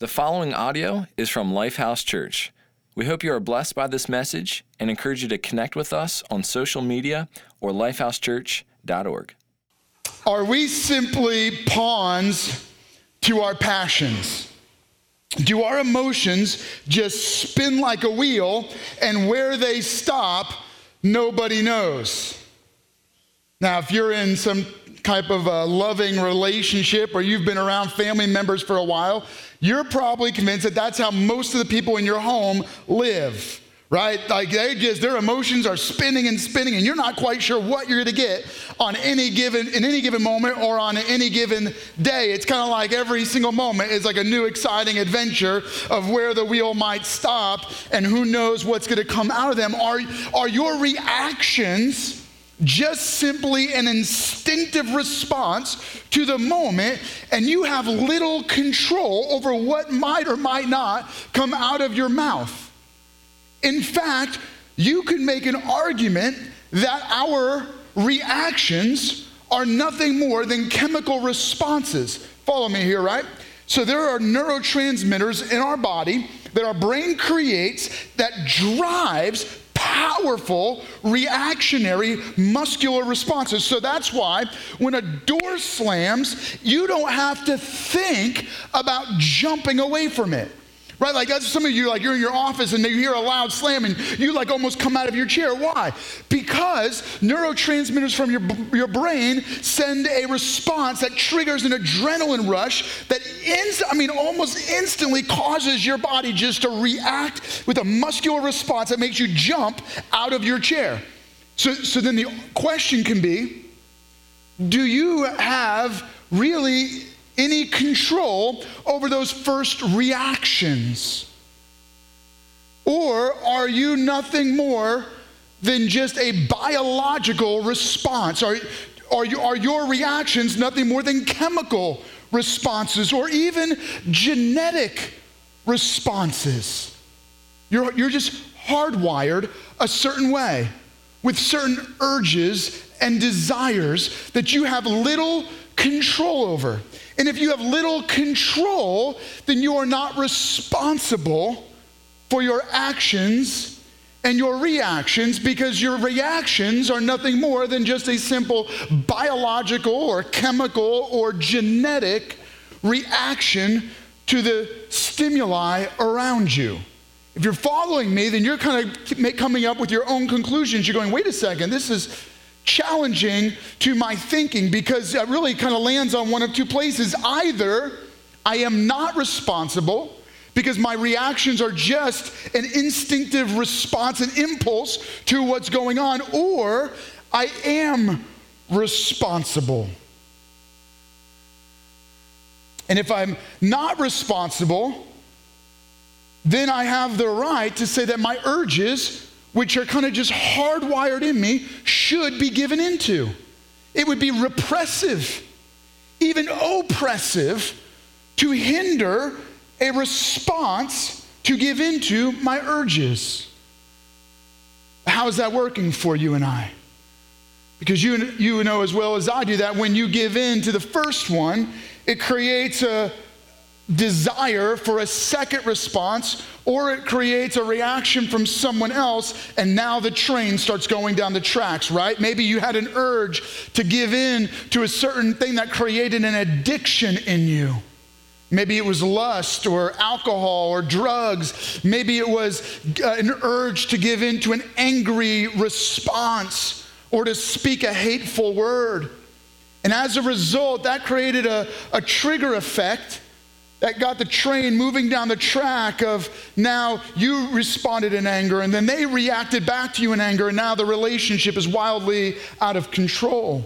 The following audio is from Lifehouse Church. We hope you are blessed by this message and encourage you to connect with us on social media or lifehousechurch.org. Are we simply pawns to our passions? Do our emotions just spin like a wheel and where they stop, nobody knows? Now, if you're in some type of a loving relationship or you've been around family members for a while, you're probably convinced that that's how most of the people in your home live right? Like they just their emotions are spinning and spinning, and you're not quite sure what you're going to get on any given in any given moment or on any given day. It's kind of like every single moment is like a new exciting adventure of where the wheel might stop, and who knows what's going to come out of them. Are are your reactions? Just simply an instinctive response to the moment, and you have little control over what might or might not come out of your mouth. In fact, you could make an argument that our reactions are nothing more than chemical responses. Follow me here, right? So there are neurotransmitters in our body that our brain creates that drives powerful reactionary muscular responses. So that's why when a door slams, you don't have to think about jumping away from it. Right? Like some of you, like you're in your office and you hear a loud slam and you like almost come out of your chair. Why? Because neurotransmitters from your, your brain send a response that triggers an adrenaline rush that ins- I mean almost instantly causes your body just to react with a muscular response that makes you jump out of your chair. So, so then the question can be, do you have really any control over those first reactions? Or are you nothing more than just a biological response? Are, are, you, are your reactions nothing more than chemical responses or even genetic responses? You're, you're just hardwired a certain way with certain urges and desires that you have little control over. And if you have little control, then you are not responsible for your actions and your reactions because your reactions are nothing more than just a simple biological or chemical or genetic reaction to the stimuli around you. If you're following me, then you're kind of coming up with your own conclusions. You're going, wait a second, this is challenging to my thinking because it really kind of lands on one of two places. Either I am not responsible because my reactions are just an instinctive response, an impulse to what's going on, or I am responsible. And if I'm not responsible, then I have the right to say that my urges which are kind of just hardwired in me, should be given into. It would be repressive, even oppressive, to hinder a response to give into my urges. How is that working for you and I? Because you, you know as well as I do that when you give in to the first one, it creates a, desire for a second response, or it creates a reaction from someone else, and now the train starts going down the tracks, right? Maybe you had an urge to give in to a certain thing that created an addiction in you. Maybe it was lust or alcohol or drugs. Maybe it was uh, an urge to give in to an angry response or to speak a hateful word. And as a result, that created a, a trigger effect that got the train moving down the track of now you responded in anger and then they reacted back to you in anger and now the relationship is wildly out of control.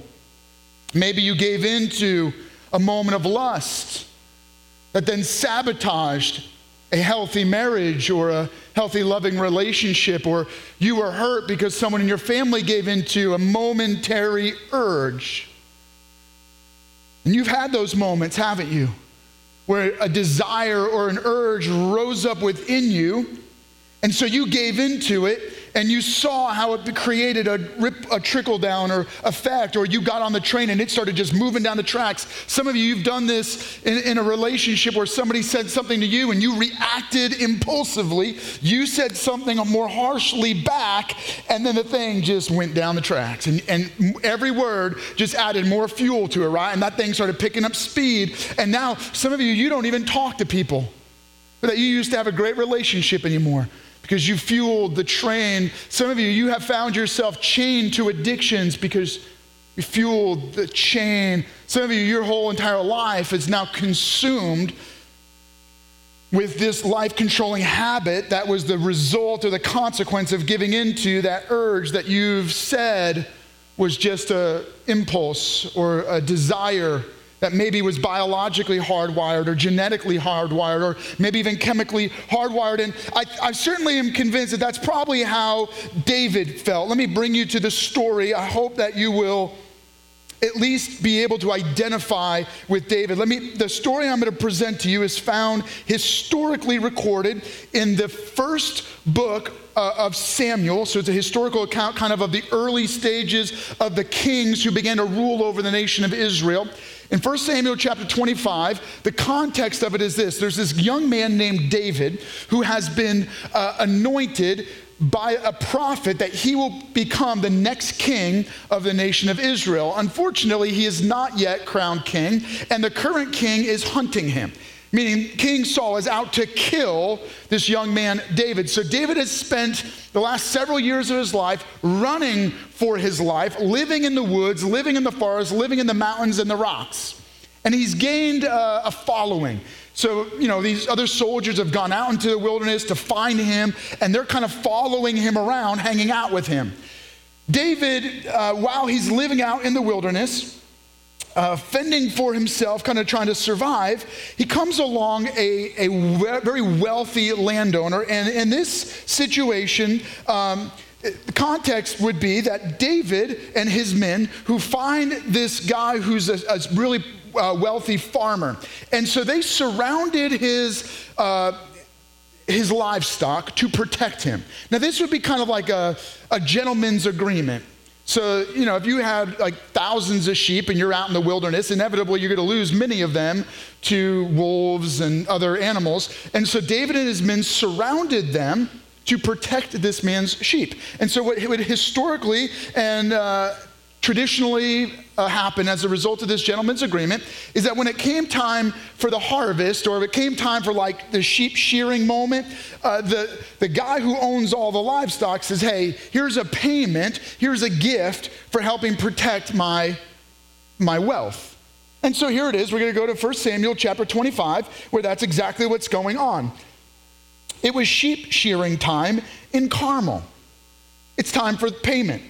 Maybe you gave in to a moment of lust that then sabotaged a healthy marriage or a healthy loving relationship or you were hurt because someone in your family gave into a momentary urge. And you've had those moments, haven't you? Where a desire or an urge rose up within you. And so you gave into it and you saw how it created a, rip, a trickle down or effect, or you got on the train and it started just moving down the tracks. Some of you, you've done this in, in a relationship where somebody said something to you and you reacted impulsively. You said something more harshly back, and then the thing just went down the tracks. And, and every word just added more fuel to it, right? And that thing started picking up speed. And now, some of you, you don't even talk to people that you used to have a great relationship anymore because you fueled the train. Some of you, you have found yourself chained to addictions because you fueled the chain. Some of you, your whole entire life is now consumed with this life controlling habit that was the result or the consequence of giving into that urge that you've said was just an impulse or a desire that maybe was biologically hardwired or genetically hardwired or maybe even chemically hardwired. And I, I, certainly am convinced that that's probably how David felt. Let me bring you to the story. I hope that you will at least be able to identify with David. Let me the story I'm going to present to you is found historically recorded in the first book uh, of Samuel. So it's a historical account kind of of the early stages of the kings who began to rule over the nation of Israel. In 1 Samuel chapter 25, the context of it is this there's this young man named David who has been uh, anointed by a prophet that he will become the next king of the nation of Israel. Unfortunately, he is not yet crowned king, and the current king is hunting him. Meaning, King Saul is out to kill this young man, David. So, David has spent the last several years of his life running for his life, living in the woods, living in the forest, living in the mountains and the rocks. And he's gained uh, a following. So, you know, these other soldiers have gone out into the wilderness to find him, and they're kind of following him around, hanging out with him. David, uh, while he's living out in the wilderness, uh, fending for himself, kind of trying to survive, he comes along a, a we- very wealthy landowner. And in this situation, um, the context would be that David and his men who find this guy who's a, a really uh, wealthy farmer. And so they surrounded his. Uh, his livestock to protect him. Now, this would be kind of like a, a gentleman's agreement. So, you know, if you had like thousands of sheep and you're out in the wilderness, inevitably you're going to lose many of them to wolves and other animals. And so David and his men surrounded them to protect this man's sheep. And so, what would historically and uh, traditionally uh, happen as a result of this gentleman's agreement is that when it came time for the harvest or if it came time for like the sheep shearing moment, uh, the, the guy who owns all the livestock says, Hey, here's a payment, here's a gift for helping protect my, my wealth. And so here it is. We're going to go to 1 Samuel chapter 25, where that's exactly what's going on. It was sheep shearing time in Carmel. It's time for payment.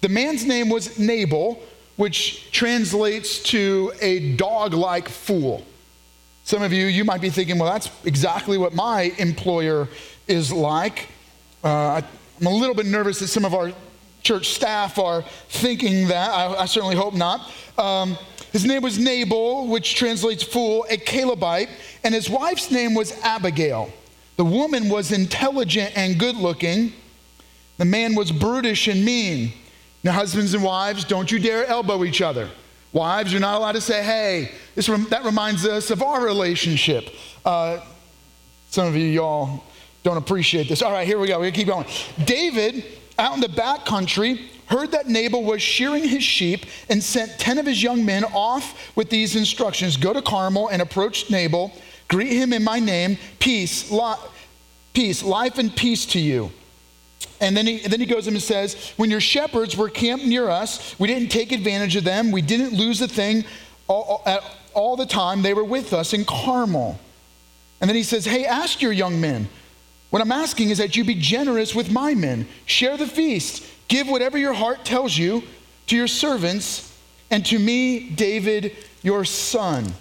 The man's name was Nabal, which translates to a dog like fool. Some of you, you might be thinking, well, that's exactly what my employer is like. Uh, I'm a little bit nervous that some of our church staff are thinking that. I, I certainly hope not. Um, his name was Nabal, which translates fool, a Calebite, and his wife's name was Abigail. The woman was intelligent and good looking. The man was brutish and mean. Now, husbands and wives, don't you dare elbow each other. Wives, you're not allowed to say, hey, this, that reminds us of our relationship. Uh, some of you, y'all, don't appreciate this. All right, here we go. We're going to keep going. David, out in the back country, heard that Nabal was shearing his sheep and sent 10 of his young men off with these instructions Go to Carmel and approach Nabal Greet him in my name. Peace, li- peace, life and peace to you. And then he, then he goes and says, When your shepherds were camped near us, we didn't take advantage of them. We didn't lose a thing all, all, all the time they were with us in Carmel. And then he says, Hey, ask your young men. What I'm asking is that you be generous with my men. Share the feast. Give whatever your heart tells you to your servants and to me, David, your son.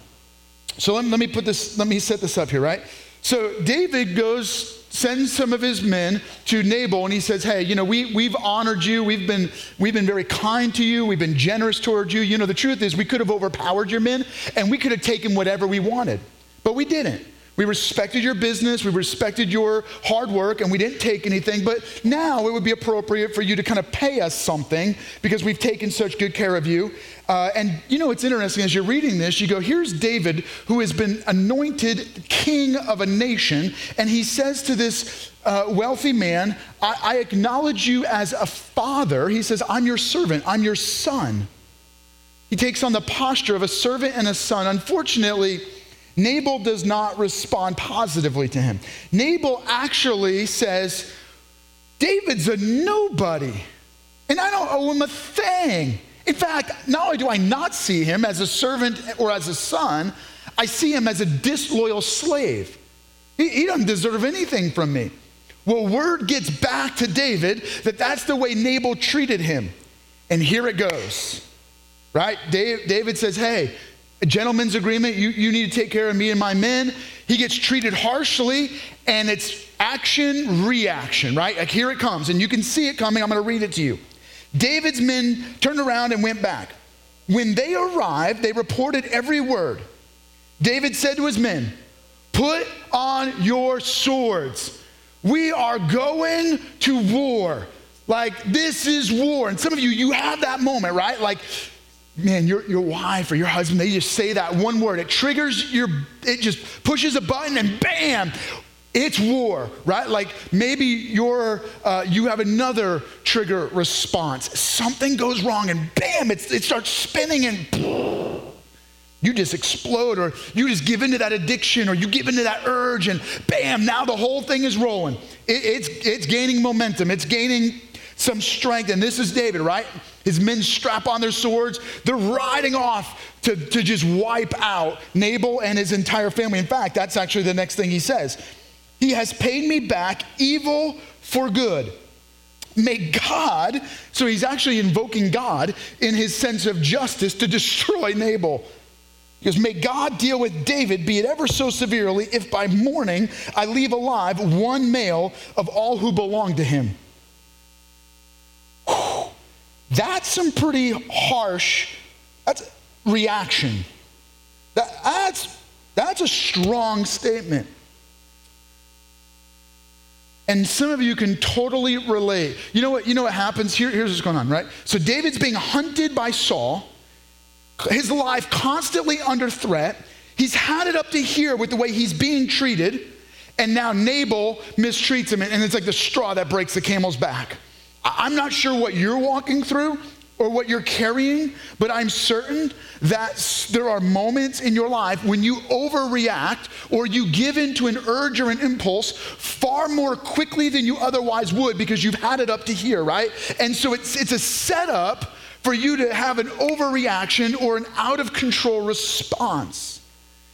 So let, me put this, let me set this up here, right? So David goes, sends some of his men to Nabal, and he says, Hey, you know, we, we've honored you. We've been, we've been very kind to you. We've been generous toward you. You know, the truth is, we could have overpowered your men, and we could have taken whatever we wanted, but we didn't. We respected your business, we respected your hard work, and we didn't take anything. But now it would be appropriate for you to kind of pay us something because we've taken such good care of you. Uh, and you know, it's interesting as you're reading this, you go, here's David who has been anointed king of a nation, and he says to this uh, wealthy man, I, I acknowledge you as a father. He says, I'm your servant, I'm your son. He takes on the posture of a servant and a son. Unfortunately, Nabal does not respond positively to him. Nabal actually says, David's a nobody, and I don't owe him a thing. In fact, not only do I not see him as a servant or as a son, I see him as a disloyal slave. He, he doesn't deserve anything from me. Well, word gets back to David that that's the way Nabal treated him. And here it goes, right? David says, Hey, a gentleman's agreement. You, you need to take care of me and my men. He gets treated harshly, and it's action, reaction, right? Like here it comes, and you can see it coming. I'm going to read it to you. David's men turned around and went back. When they arrived, they reported every word. David said to his men, Put on your swords. We are going to war. Like, this is war. And some of you, you have that moment, right? Like, man, your, your wife or your husband, they just say that one word. It triggers your, it just pushes a button and bam, it's war, right? Like maybe you're, uh, you have another trigger response. Something goes wrong and bam, it starts spinning and you just explode or you just give into that addiction or you give into that urge and bam, now the whole thing is rolling. It, it's, it's gaining momentum. It's gaining some strength. And this is David, right? His men strap on their swords. They're riding off to, to just wipe out Nabal and his entire family. In fact, that's actually the next thing he says. He has paid me back evil for good. May God, so he's actually invoking God in his sense of justice to destroy Nabal. Goes, May God deal with David, be it ever so severely, if by morning I leave alive one male of all who belong to him. That's some pretty harsh that's reaction. That, that's, that's a strong statement. And some of you can totally relate. You know what, you know what happens? Here, here's what's going on, right? So David's being hunted by Saul, his life constantly under threat. He's had it up to here with the way he's being treated, and now Nabal mistreats him, and it's like the straw that breaks the camel's back. I'm not sure what you're walking through or what you're carrying, but I'm certain that there are moments in your life when you overreact or you give in to an urge or an impulse far more quickly than you otherwise would because you've had it up to here, right? And so it's, it's a setup for you to have an overreaction or an out of control response.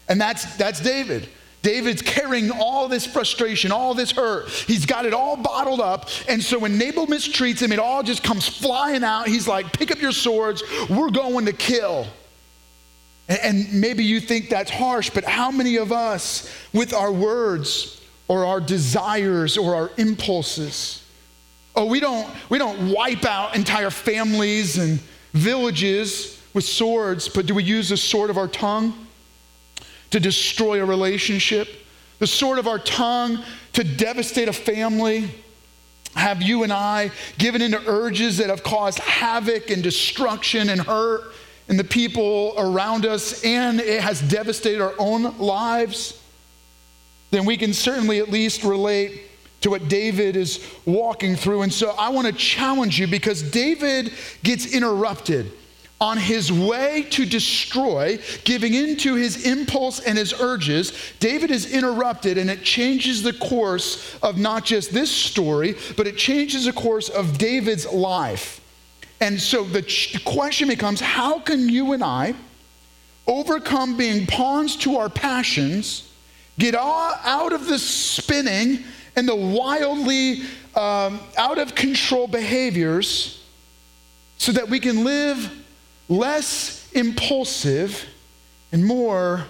And that's, that's David. David's carrying all this frustration, all this hurt. He's got it all bottled up. And so when Nabal mistreats him, it all just comes flying out. He's like, pick up your swords, we're going to kill. And maybe you think that's harsh, but how many of us, with our words or our desires or our impulses, oh, we don't, we don't wipe out entire families and villages with swords, but do we use the sword of our tongue? To destroy a relationship, the sword of our tongue to devastate a family. Have you and I given into urges that have caused havoc and destruction and hurt in the people around us, and it has devastated our own lives? Then we can certainly at least relate to what David is walking through. And so I want to challenge you because David gets interrupted on his way to destroy, giving in to his impulse and his urges, David is interrupted and it changes the course of not just this story, but it changes the course of David's life. And so the question becomes how can you and I overcome being pawns to our passions, get out of the spinning and the wildly um, out of control behaviors so that we can live less impulsive and more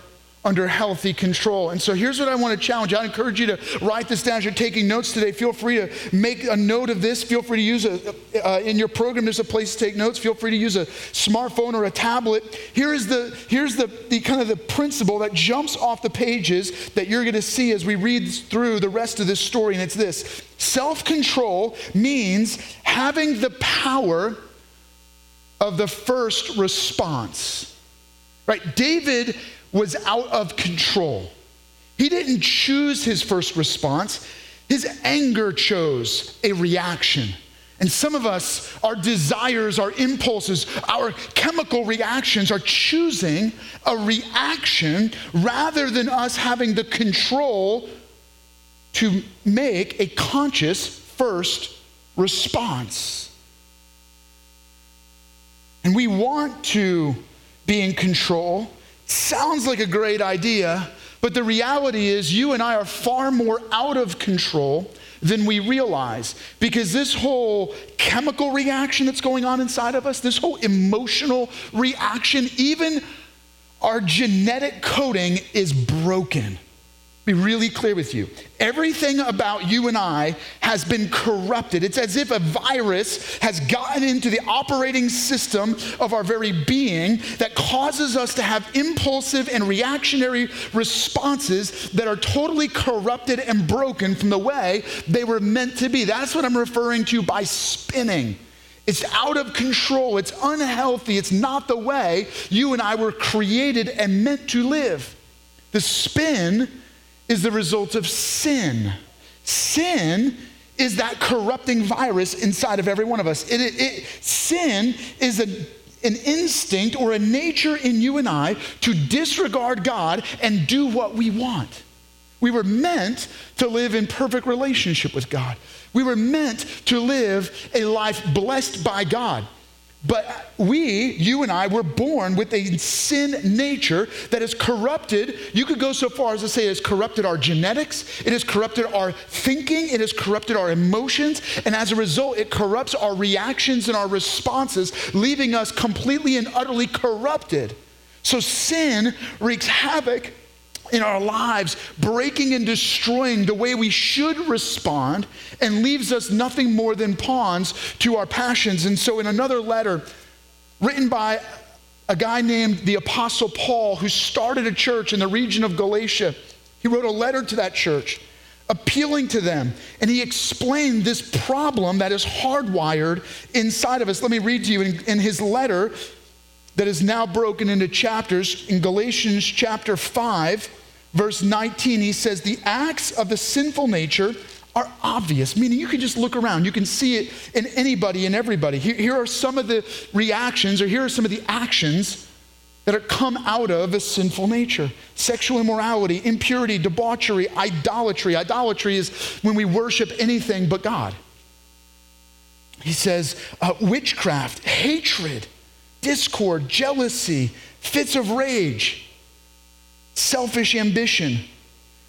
under healthy control. And so here's what I want to challenge. I encourage you to write this down as you're taking notes today. Feel free to make a note of this. Feel free to use a, uh, in your program, there's a place to take notes. Feel free to use a smartphone or a tablet. Here is the, here's the, the kind of the principle that jumps off the pages that you're going to see as we read through the rest of this story. And it's this self control means having the power of the first response. Right? David was out of control. He didn't choose his first response, his anger chose a reaction. And some of us, our desires, our impulses, our chemical reactions are choosing a reaction rather than us having the control to make a conscious first response. And we want to be in control. Sounds like a great idea, but the reality is you and I are far more out of control than we realize because this whole chemical reaction that's going on inside of us, this whole emotional reaction, even our genetic coding is broken be really clear with you. Everything about you and I has been corrupted. It's as if a virus has gotten into the operating system of our very being that causes us to have impulsive and reactionary responses that are totally corrupted and broken from the way they were meant to be. That's what I'm referring to by spinning. It's out of control. It's unhealthy. It's not the way you and I were created and meant to live. The spin is the result of sin. Sin is that corrupting virus inside of every one of us. It, it, it, sin is a, an instinct or a nature in you and I to disregard God and do what we want. We were meant to live in perfect relationship with God. We were meant to live a life blessed by God. But we, you and I, were born with a sin nature that is corrupted. You could go so far as to say it has corrupted our genetics, it has corrupted our thinking, it has corrupted our emotions, and as a result, it corrupts our reactions and our responses, leaving us completely and utterly corrupted. So sin wreaks havoc in our lives, breaking and destroying the way we should respond, and leaves us nothing more than pawns to our passions. And so, in another letter written by a guy named the Apostle Paul, who started a church in the region of Galatia, he wrote a letter to that church appealing to them. And he explained this problem that is hardwired inside of us. Let me read to you in, in, his letter that is now broken into chapters. In Galatians chapter 5, verse 19, he says, The acts of the sinful nature are obvious, meaning you can just look around. You can see it in anybody and everybody. Here, here are some of the reactions, or here are some of the actions that are come out of a sinful nature sexual immorality, impurity, debauchery, idolatry. Idolatry is when we worship anything but God. He says, uh, witchcraft, hatred, discord, jealousy, fits of rage selfish ambition,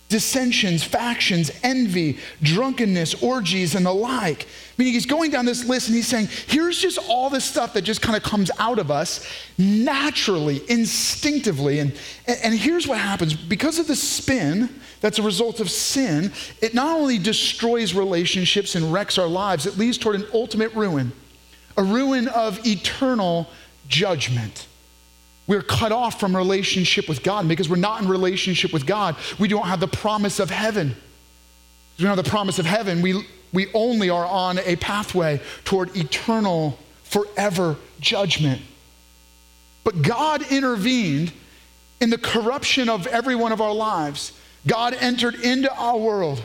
dissensions, factions, envy, drunkenness, orgies, and the like. I Meaning, he's going down this list and he's saying, here's just all this stuff that just kind of comes out of us naturally, instinctively. And, and here's what happens because of the spin that's a result of sin, it not only destroys relationships and wrecks our lives, it leads toward an ultimate ruin, a ruin of eternal judgment. We're cut off from relationship with God. And because we're not in relationship with God, we don't have the promise of heaven. We don't have the promise of heaven. We, we only are on a pathway toward eternal, forever judgment. But God intervened in the corruption of every one of our lives. God entered into our world.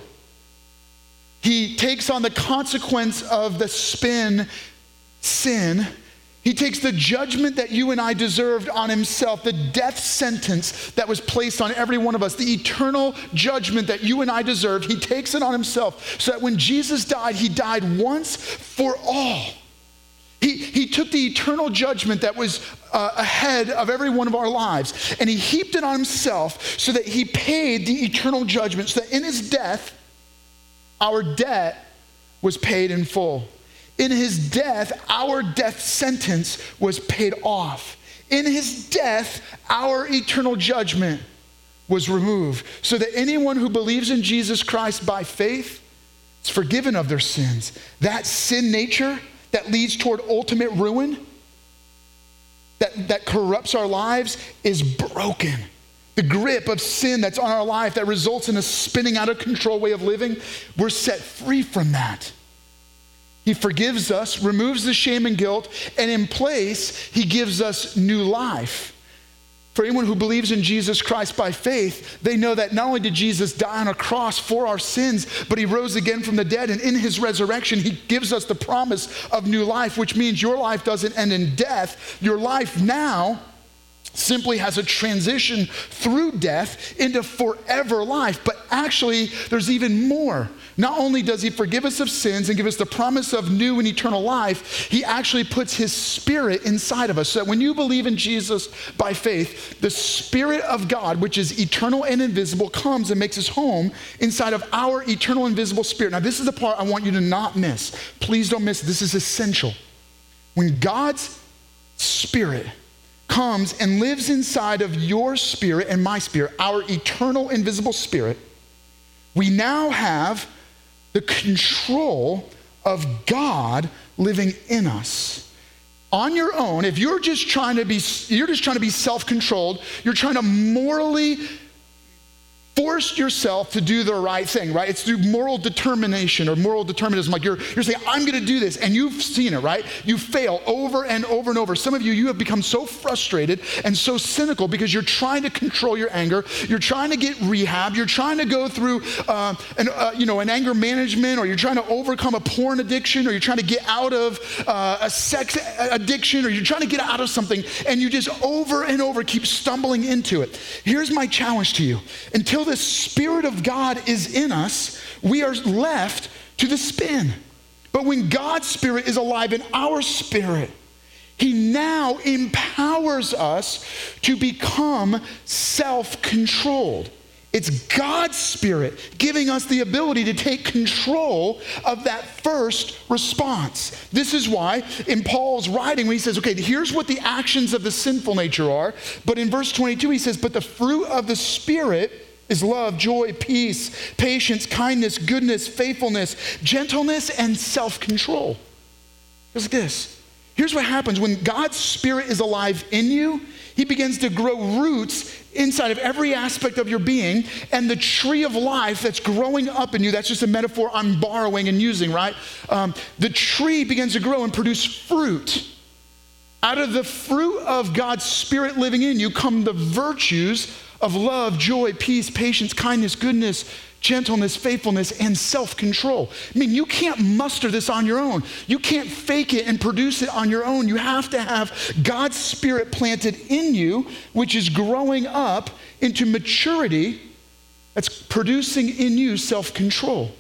He takes on the consequence of the spin, sin, he takes the judgment that you and I deserved on himself, the death sentence that was placed on every one of us, the eternal judgment that you and I deserved. He takes it on himself so that when Jesus died, he died once for all. He, he took the eternal judgment that was uh, ahead of every one of our lives and he heaped it on himself so that he paid the eternal judgment, so that in his death, our debt was paid in full. In his death, our death sentence was paid off. In his death, our eternal judgment was removed so that anyone who believes in Jesus Christ by faith is forgiven of their sins. That sin nature that leads toward ultimate ruin, that, that corrupts our lives, is broken. The grip of sin that's on our life that results in a spinning out of control way of living, we're set free from that. He forgives us, removes the shame and guilt, and in place, He gives us new life. For anyone who believes in Jesus Christ by faith, they know that not only did Jesus die on a cross for our sins, but he rose again from the dead. And in his resurrection, he gives us the promise of new life, which means your life doesn't end in death. Your life now simply has a transition through death into forever life. But actually, there's even more. Not only does he forgive us of sins and give us the promise of new and eternal life, he actually puts his spirit inside of us. So that when you believe in Jesus by faith, the spirit of God, which is eternal and invisible, comes and makes his home inside of our eternal invisible spirit. Now, this is the part I want you to not miss. Please don't miss. This is essential. When God's spirit comes and lives inside of your spirit and my spirit, our eternal invisible spirit, we now have the control of God living in us. On your own, if you're just trying to be you're just trying to be self-controlled, you're trying to morally forced yourself to do the right thing, right? It's through moral determination or moral determinism. Like you're, you're saying, I'm going to do this. And you've seen it, right? You fail over and over and over. Some of you, you have become so frustrated and so cynical because you're trying to control your anger. You're trying to get rehab. You're trying to go through uh, an, uh, you know, an anger management or you're trying to overcome a porn addiction or you're trying to get out of uh, a sex addiction or you're trying to get out of something and you just over and over keep stumbling into it. Here's my challenge to you. Until the Spirit of God is in us, we are left to the spin. But when God's Spirit is alive in our spirit, He now empowers us to become self controlled. It's God's Spirit giving us the ability to take control of that first response. This is why in Paul's writing, when he says, okay, here's what the actions of the sinful nature are, but in verse 22, he says, but the fruit of the Spirit is love, joy, peace, patience, kindness, goodness, faithfulness, gentleness, and self control. Look at this. Here's what happens when God's Spirit is alive in you, He begins to grow roots inside of every aspect of your being, and the tree of life that's growing up in you that's just a metaphor I'm borrowing and using, right? Um, the tree begins to grow and produce fruit. Out of the fruit of God's Spirit living in you come the virtues of love, joy, peace, patience, kindness, goodness, gentleness, faithfulness, and self control. I mean, you can't muster this on your own. You can't fake it and produce it on your own. You have to have God's Spirit planted in you, which is growing up into maturity that's producing in you self control.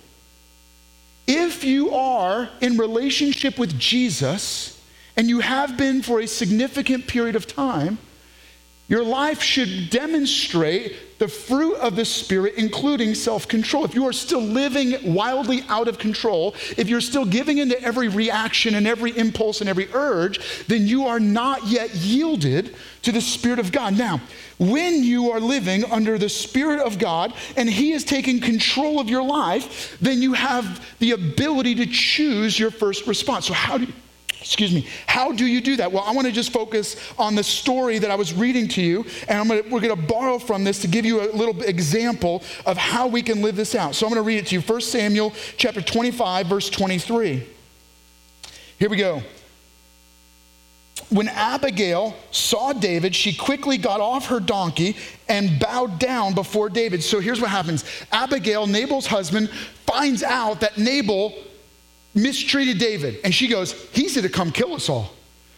If you are in relationship with Jesus, and you have been for a significant period of time, your life should demonstrate the fruit of the Spirit, including self control. If you are still living wildly out of control, if you're still giving into every reaction and every impulse and every urge, then you are not yet yielded to the Spirit of God. Now, when you are living under the Spirit of God and He is taking control of your life, then you have the ability to choose your first response. So, how do you? Excuse me. How do you do that? Well, I want to just focus on the story that I was reading to you, and gonna, we're going to borrow from this to give you a little example of how we can live this out. So I'm going to read it to you. 1 Samuel chapter 25, verse 23. Here we go. When Abigail saw David, she quickly got off her donkey and bowed down before David. So here's what happens Abigail, Nabal's husband, finds out that Nabal mistreated David. And she goes, He's going to come kill us all.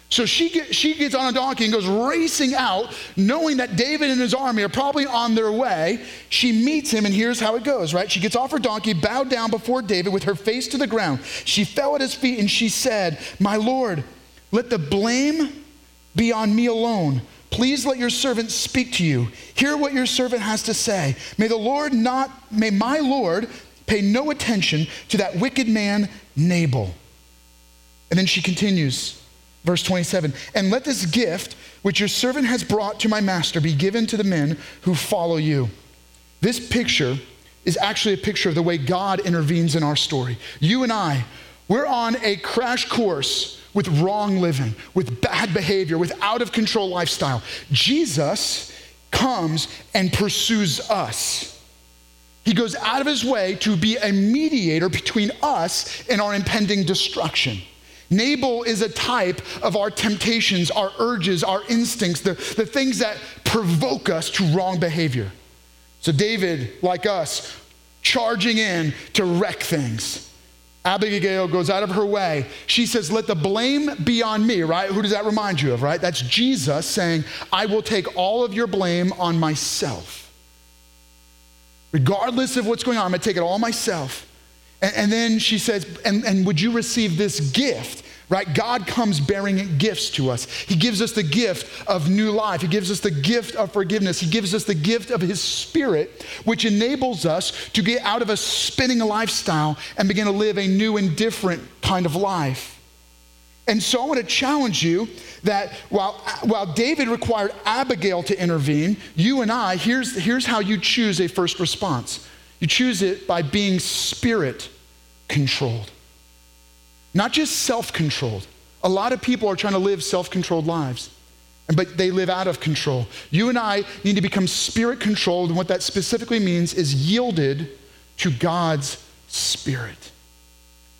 So she, get, she gets on a donkey and goes racing out, knowing that David and his army are probably on their way. She meets him, and here's how it goes, right? She gets off her donkey, bowed down before David with her face to the ground. She fell at his feet and she said, My Lord, let the blame be on me alone. Please let your servant speak to you. Hear what your servant has to say. May the Lord not, may my Lord pay no attention to that wicked man Nabal. And then she continues Verse 27 And let this gift which your servant has brought to my master be given to the men who follow you. This picture is actually a picture of the way God intervenes in our story. You and I, we're on a crash course with wrong living, with bad behavior, with out of control lifestyle. Jesus comes and pursues us. He goes out of his way to be a mediator between us and our impending destruction. Nabal is a type of our temptations, our urges, our instincts, the, the things that provoke us to wrong behavior. So, David, like us, charging in to wreck things. Abigail goes out of her way. She says, Let the blame be on me, right? Who does that remind you of, right? That's Jesus saying, I will take all of your blame on myself. Regardless of what's going on, I'm going to take it all myself. And, and then she says, and, and would you receive this gift? Right? God comes bearing gifts to us. He gives us the gift of new life. He gives us the gift of forgiveness. He gives us the gift of His Spirit, which enables us to get out of a spinning lifestyle and begin to live a new and different kind of life. And so I want to challenge you that while, while David required Abigail to intervene, you and I, here's, here's how you choose a first response. You choose it by being spirit controlled, not just self controlled. A lot of people are trying to live self controlled lives, but they live out of control. You and I need to become spirit controlled, and what that specifically means is yielded to God's spirit.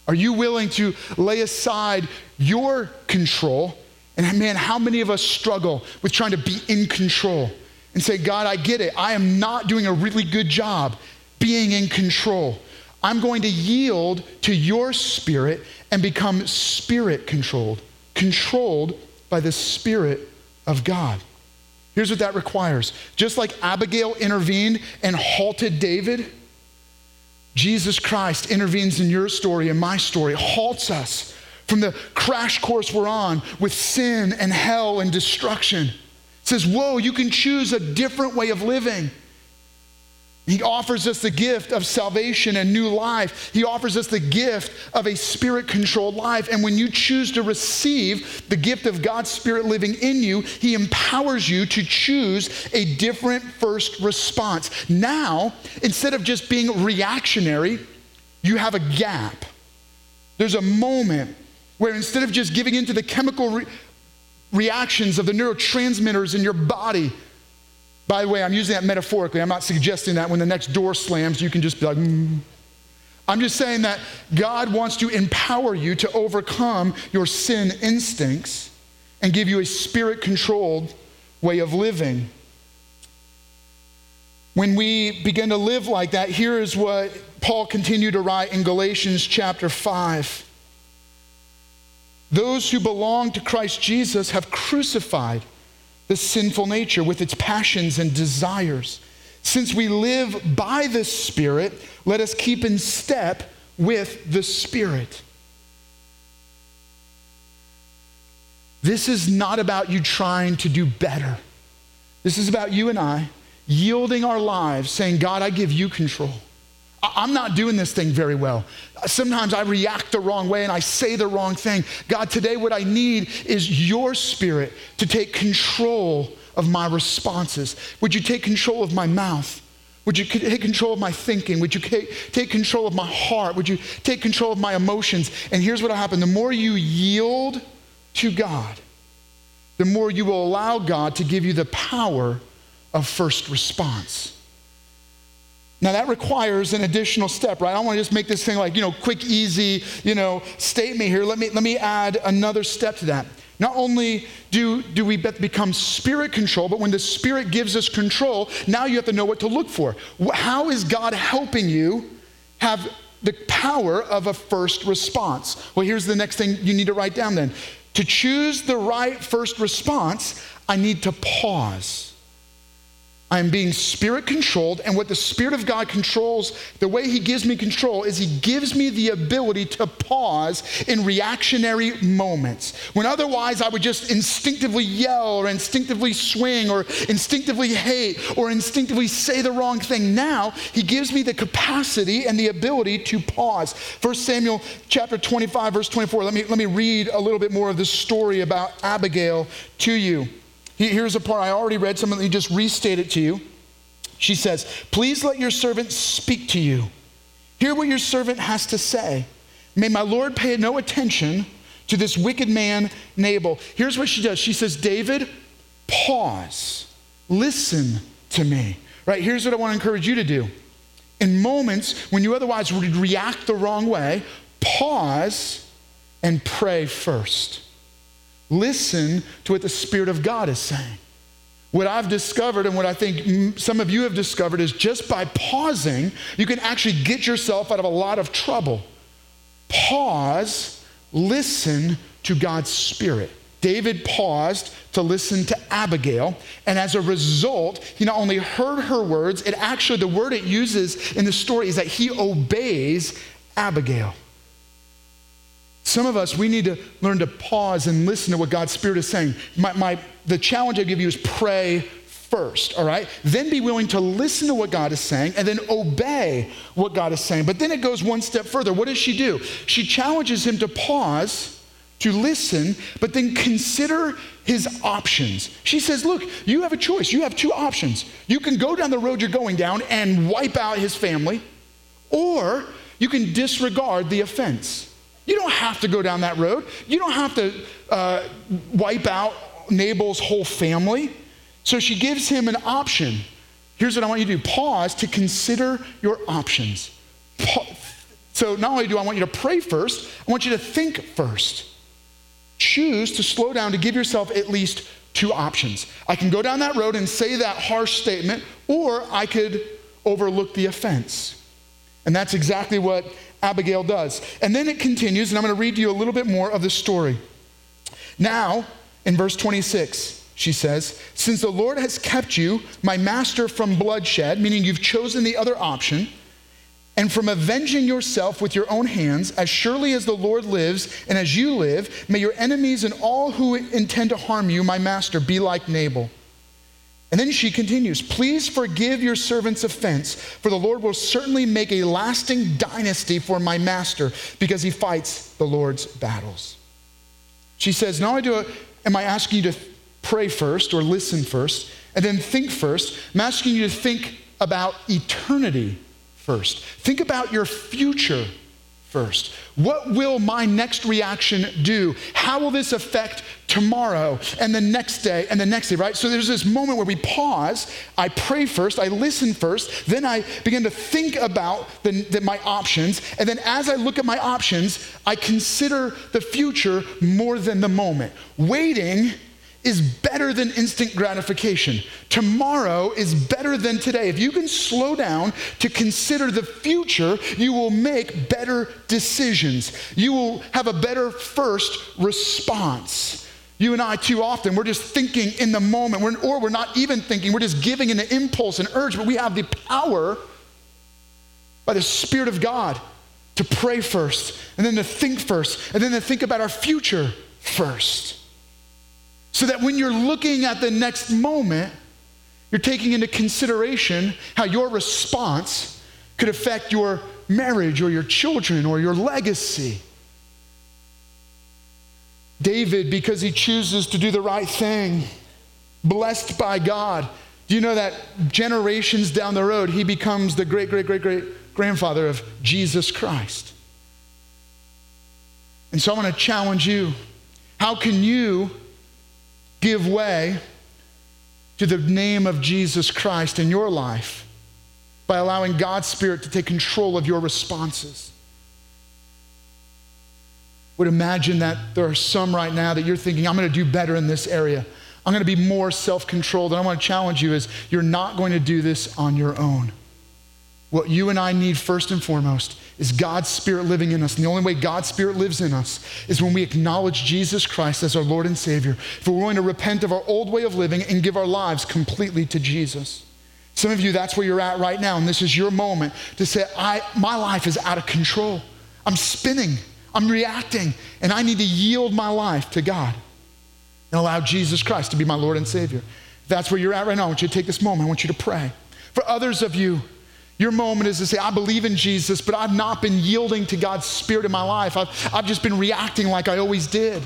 Are you willing to lay aside your control? And man, how many of us struggle with trying to be in control and say, God, I get it. I am not doing a really good job being in control. I'm going to yield to your spirit and become spirit controlled, controlled by the Spirit of God. Here's what that requires. Just like Abigail intervened and halted David, Jesus Christ intervenes in your story and my story, halts us from the crash course we're on with sin and hell and destruction. Says, Whoa, you can choose a different way of living. He offers us the gift of salvation and new life. He offers us the gift of a spirit controlled life. And when you choose to receive the gift of God's Spirit living in you, He empowers you to choose a different first response. Now, instead of just being reactionary, you have a gap. There's a moment where instead of just giving into the chemical re- reactions of the neurotransmitters in your body, by the way, I'm using that metaphorically. I'm not suggesting that when the next door slams, you can just be like, mm. I'm just saying that God wants to empower you to overcome your sin instincts and give you a spirit controlled way of living. When we begin to live like that, here is what Paul continued to write in Galatians chapter 5. Those who belong to Christ Jesus have crucified the sinful nature with its passions and desires. Since we live by the Spirit, let us keep in step with the Spirit. This is not about you trying to do better. This is about you and I yielding our lives, saying, God, I give you control. I'm not doing this thing very well. Sometimes I react the wrong way and I say the wrong thing. God, today what I need is your spirit to take control of my responses. Would you take control of my mouth? Would you take control of my thinking? Would you take control of my heart? Would you take control of my emotions? And here's what will happen the more you yield to God, the more you will allow God to give you the power of first response. Now that requires an additional step, right? I don't want to just make this thing like, you know, quick, easy, you know, statement here. Let me, let me add another step to that. Not only do, do we become spirit control, but when the spirit gives us control, now you have to know what to look for. How is God helping you have the power of a first response? Well, here's the next thing you need to write down then. To choose the right first response, I need to pause. I'm being spirit controlled, and what the Spirit of God controls, the way He gives me control is He gives me the ability to pause in reactionary moments. When otherwise I would just instinctively yell or instinctively swing or instinctively hate or instinctively say the wrong thing. Now He gives me the capacity and the ability to pause. 1 Samuel chapter 25, verse 24. Let me, let me read a little bit more of this story about Abigail to you. Here's a part I already read, some of just restate it to you. She says, Please let your servant speak to you. Hear what your servant has to say. May my Lord pay no attention to this wicked man, Nabal. Here's what she does She says, David, pause, listen to me. Right? Here's what I want to encourage you to do. In moments when you otherwise would react the wrong way, pause and pray first. Listen to what the Spirit of God is saying. What I've discovered, and what I think some of you have discovered, is just by pausing, you can actually get yourself out of a lot of trouble. Pause, listen to God's Spirit. David paused to listen to Abigail, and as a result, he not only heard her words, it actually, the word it uses in the story is that he obeys Abigail. Some of us, we need to learn to pause and listen to what God's Spirit is saying. My, my, the challenge I give you is pray first, all right? Then be willing to listen to what God is saying and then obey what God is saying. But then it goes one step further. What does she do? She challenges him to pause, to listen, but then consider his options. She says, Look, you have a choice. You have two options. You can go down the road you're going down and wipe out his family, or you can disregard the offense. You don't have to go down that road. You don't have to uh, wipe out Nabal's whole family. So she gives him an option. Here's what I want you to do pause to consider your options. So not only do I want you to pray first, I want you to think first. Choose to slow down to give yourself at least two options. I can go down that road and say that harsh statement, or I could overlook the offense. And that's exactly what Abigail does. And then it continues, and I'm going to read to you a little bit more of the story. Now, in verse 26, she says, Since the Lord has kept you, my master, from bloodshed, meaning you've chosen the other option, and from avenging yourself with your own hands, as surely as the Lord lives and as you live, may your enemies and all who intend to harm you, my master, be like Nabal. And then she continues, Please forgive your servant's offense, for the Lord will certainly make a lasting dynasty for my master because he fights the Lord's battles. She says, Not only do I, am I asking you to pray first or listen first and then think first, I'm asking you to think about eternity first. Think about your future first? What will my next reaction do? How will this affect tomorrow and the next day and the next day, right? So there's this moment where we pause. I pray first, I listen first, then I begin to think about the, the, my options. And then as I look at my options, I consider the future more than the moment. Waiting is better than instant gratification. Tomorrow is better than today. If you can slow down to consider the future, you will make better decisions. You will have a better first response. You and I, too often, we're just thinking in the moment, we're, or we're not even thinking, we're just giving an impulse and urge, but we have the power by the Spirit of God to pray first, and then to think first, and then to think about our future first. So that when you're looking at the next moment, you're taking into consideration how your response could affect your marriage or your children or your legacy. David, because he chooses to do the right thing, blessed by God. Do you know that generations down the road, he becomes the great, great, great, great grandfather of Jesus Christ? And so I want to challenge you. How can you give way to the name of Jesus Christ in your life by allowing God's Spirit to take control of your responses. Would imagine that there are some right now that you're thinking, I'm going to do better in this area. I'm going to be more self controlled. And I want to challenge you is you're not going to do this on your own. What you and I need first and foremost is God's Spirit living in us. And the only way God's Spirit lives in us is when we acknowledge Jesus Christ as our Lord and Savior. If we're willing to repent of our old way of living and give our lives completely to Jesus. Some of you, that's where you're at right now, and this is your moment to say, I, my life is out of control. I'm spinning, I'm reacting, and I need to yield my life to God and allow Jesus Christ to be my Lord and Savior. If that's where you're at right now. I want you to take this moment, I want you to pray. For others of you, your moment is to say, I believe in Jesus, but I've not been yielding to God's Spirit in my life. I've, I've just been reacting like I always did.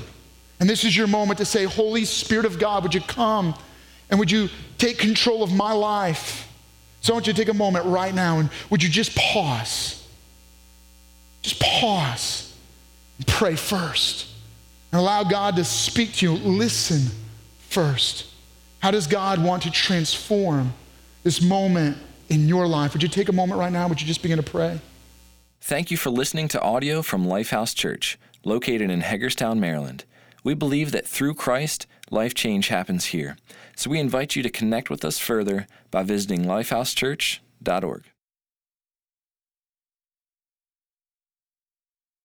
And this is your moment to say, Holy Spirit of God, would you come and would you take control of my life? So I want you to take a moment right now and would you just pause? Just pause and pray first and allow God to speak to you. Listen first. How does God want to transform this moment in your life? Would you take a moment right now? Would you just begin to pray? Thank you for listening to audio from Lifehouse Church, located in Hagerstown, Maryland. We believe that through Christ, life change happens here. So we invite you to connect with us further by visiting lifehousechurch.org.